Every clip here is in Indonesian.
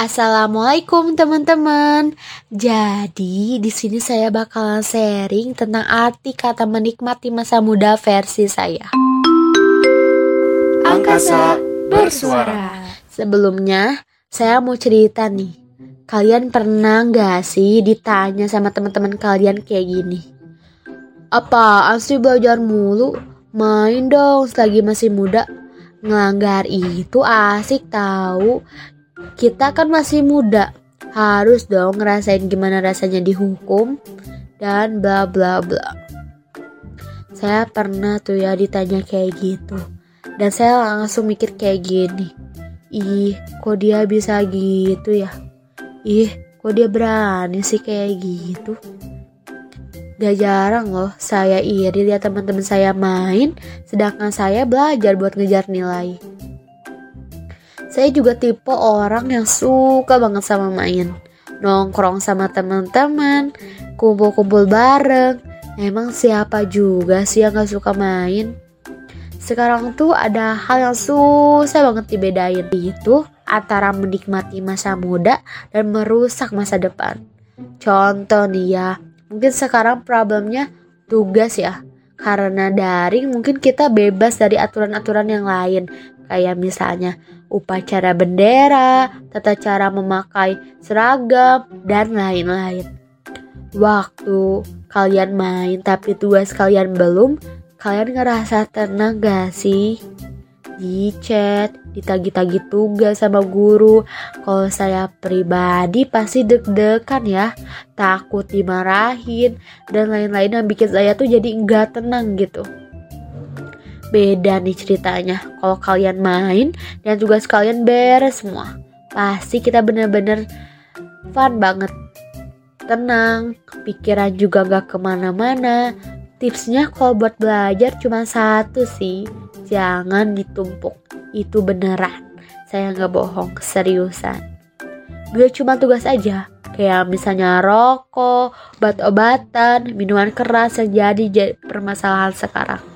Assalamualaikum teman-teman. Jadi di sini saya bakalan sharing tentang arti kata menikmati masa muda versi saya. Angkasa bersuara. Sebelumnya saya mau cerita nih. Kalian pernah nggak sih ditanya sama teman-teman kalian kayak gini? Apa asli belajar mulu? Main dong selagi masih muda. Ngelanggar itu asik tahu kita kan masih muda, harus dong ngerasain gimana rasanya dihukum dan bla bla bla. Saya pernah tuh ya ditanya kayak gitu. Dan saya langsung mikir kayak gini. Ih, kok dia bisa gitu ya? Ih, kok dia berani sih kayak gitu? Gak jarang loh saya iri lihat teman-teman saya main, sedangkan saya belajar buat ngejar nilai. Saya juga tipe orang yang suka banget sama main. Nongkrong sama teman-teman, kumpul-kumpul bareng. Emang siapa juga sih yang gak suka main? Sekarang tuh ada hal yang susah banget dibedain Itu antara menikmati masa muda dan merusak masa depan Contoh nih ya Mungkin sekarang problemnya tugas ya Karena daring mungkin kita bebas dari aturan-aturan yang lain Kayak misalnya upacara bendera, tata cara memakai seragam, dan lain-lain. Waktu kalian main tapi tugas kalian belum, kalian ngerasa tenang gak sih? Di chat, ditagi-tagi tugas sama guru. Kalau saya pribadi pasti deg-degan ya, takut dimarahin, dan lain-lain yang bikin saya tuh jadi nggak tenang gitu beda nih ceritanya. Kalau kalian main dan tugas kalian beres semua, pasti kita bener-bener fun banget. Tenang, pikiran juga gak ke mana-mana. Tipsnya kalau buat belajar cuma satu sih, jangan ditumpuk. Itu beneran. Saya gak bohong, seriusan. Gak cuma tugas aja, kayak misalnya rokok, obat-obatan, minuman keras yang jadi permasalahan sekarang.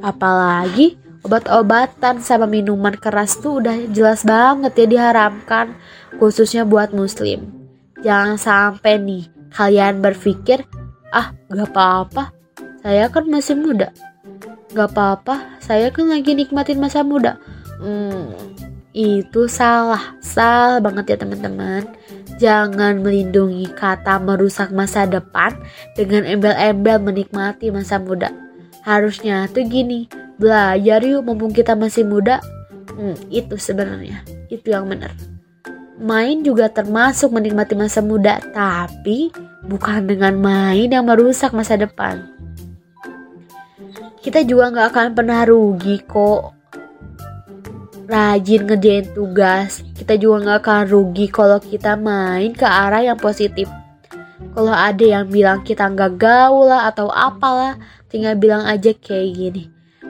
Apalagi obat-obatan sama minuman keras tuh udah jelas banget ya diharamkan khususnya buat muslim. Jangan sampai nih kalian berpikir, ah gak apa-apa, saya kan masih muda. Gak apa-apa, saya kan lagi nikmatin masa muda. Hmm, itu salah, salah banget ya teman-teman. Jangan melindungi kata merusak masa depan dengan embel-embel menikmati masa muda. Harusnya tuh gini, belajar yuk mumpung kita masih muda. Hmm, itu sebenarnya, itu yang benar. Main juga termasuk menikmati masa muda, tapi bukan dengan main yang merusak masa depan. Kita juga nggak akan pernah rugi kok. Rajin ngerjain tugas, kita juga nggak akan rugi kalau kita main ke arah yang positif. Kalau ada yang bilang kita nggak gaul lah atau apalah, tinggal bilang aja kayak gini.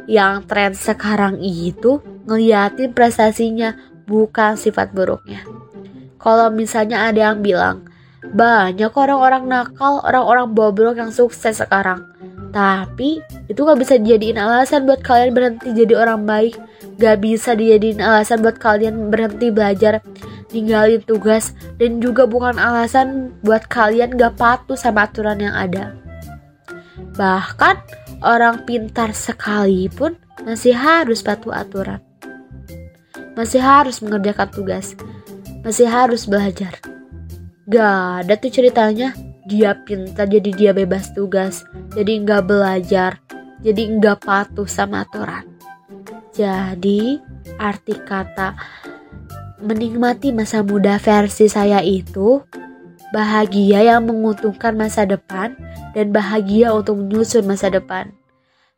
Yang tren sekarang itu ngeliatin prestasinya bukan sifat buruknya. Kalau misalnya ada yang bilang, banyak orang-orang nakal, orang-orang bobrok yang sukses sekarang. Tapi itu gak bisa dijadiin alasan buat kalian berhenti jadi orang baik. Gak bisa dijadiin alasan buat kalian berhenti belajar, ninggalin tugas, dan juga bukan alasan buat kalian gak patuh sama aturan yang ada. Bahkan orang pintar sekalipun masih harus patuh aturan. Masih harus mengerjakan tugas. Masih harus belajar. Gak ada tuh ceritanya dia pintar jadi dia bebas tugas. Jadi nggak belajar. Jadi nggak patuh sama aturan. Jadi arti kata menikmati masa muda versi saya itu bahagia yang menguntungkan masa depan, dan bahagia untuk menyusun masa depan.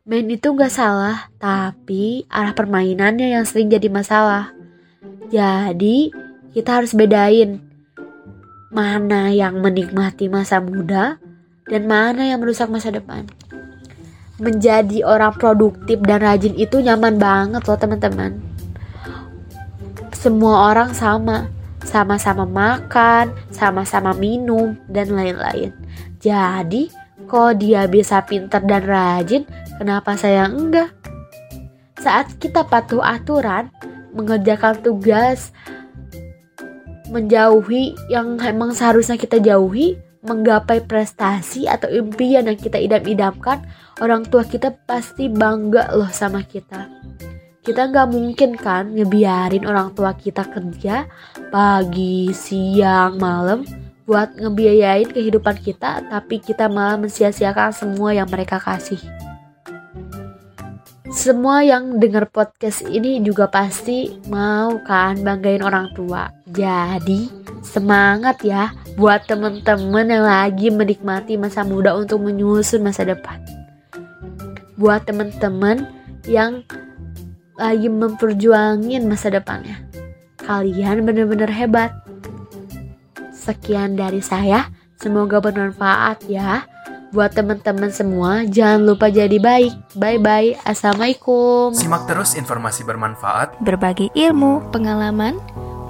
Main itu gak salah, tapi arah permainannya yang sering jadi masalah. Jadi, kita harus bedain mana yang menikmati masa muda dan mana yang merusak masa depan. Menjadi orang produktif dan rajin itu nyaman banget loh teman-teman. Semua orang sama, sama-sama makan, sama-sama minum, dan lain-lain. Jadi, kok dia bisa pinter dan rajin, kenapa saya enggak? Saat kita patuh aturan, mengerjakan tugas menjauhi yang emang seharusnya kita jauhi, menggapai prestasi atau impian yang kita idam-idamkan, orang tua kita pasti bangga loh sama kita. Kita nggak mungkin kan ngebiarin orang tua kita kerja pagi, siang, malam buat ngebiayain kehidupan kita, tapi kita malah mensia-siakan semua yang mereka kasih. Semua yang dengar podcast ini juga pasti mau kan banggain orang tua. Jadi semangat ya buat temen-temen yang lagi menikmati masa muda untuk menyusun masa depan. Buat temen-temen yang lagi memperjuangin masa depannya. Kalian bener-bener hebat. Sekian dari saya, semoga bermanfaat ya. Buat teman-teman semua, jangan lupa jadi baik. Bye-bye. Assalamualaikum. Simak terus informasi bermanfaat, berbagi ilmu, pengalaman,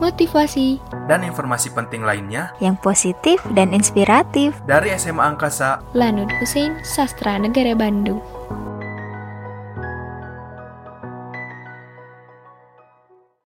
motivasi, dan informasi penting lainnya yang positif dan inspiratif dari SMA Angkasa Lanud Hussein Sastra Negara Bandung.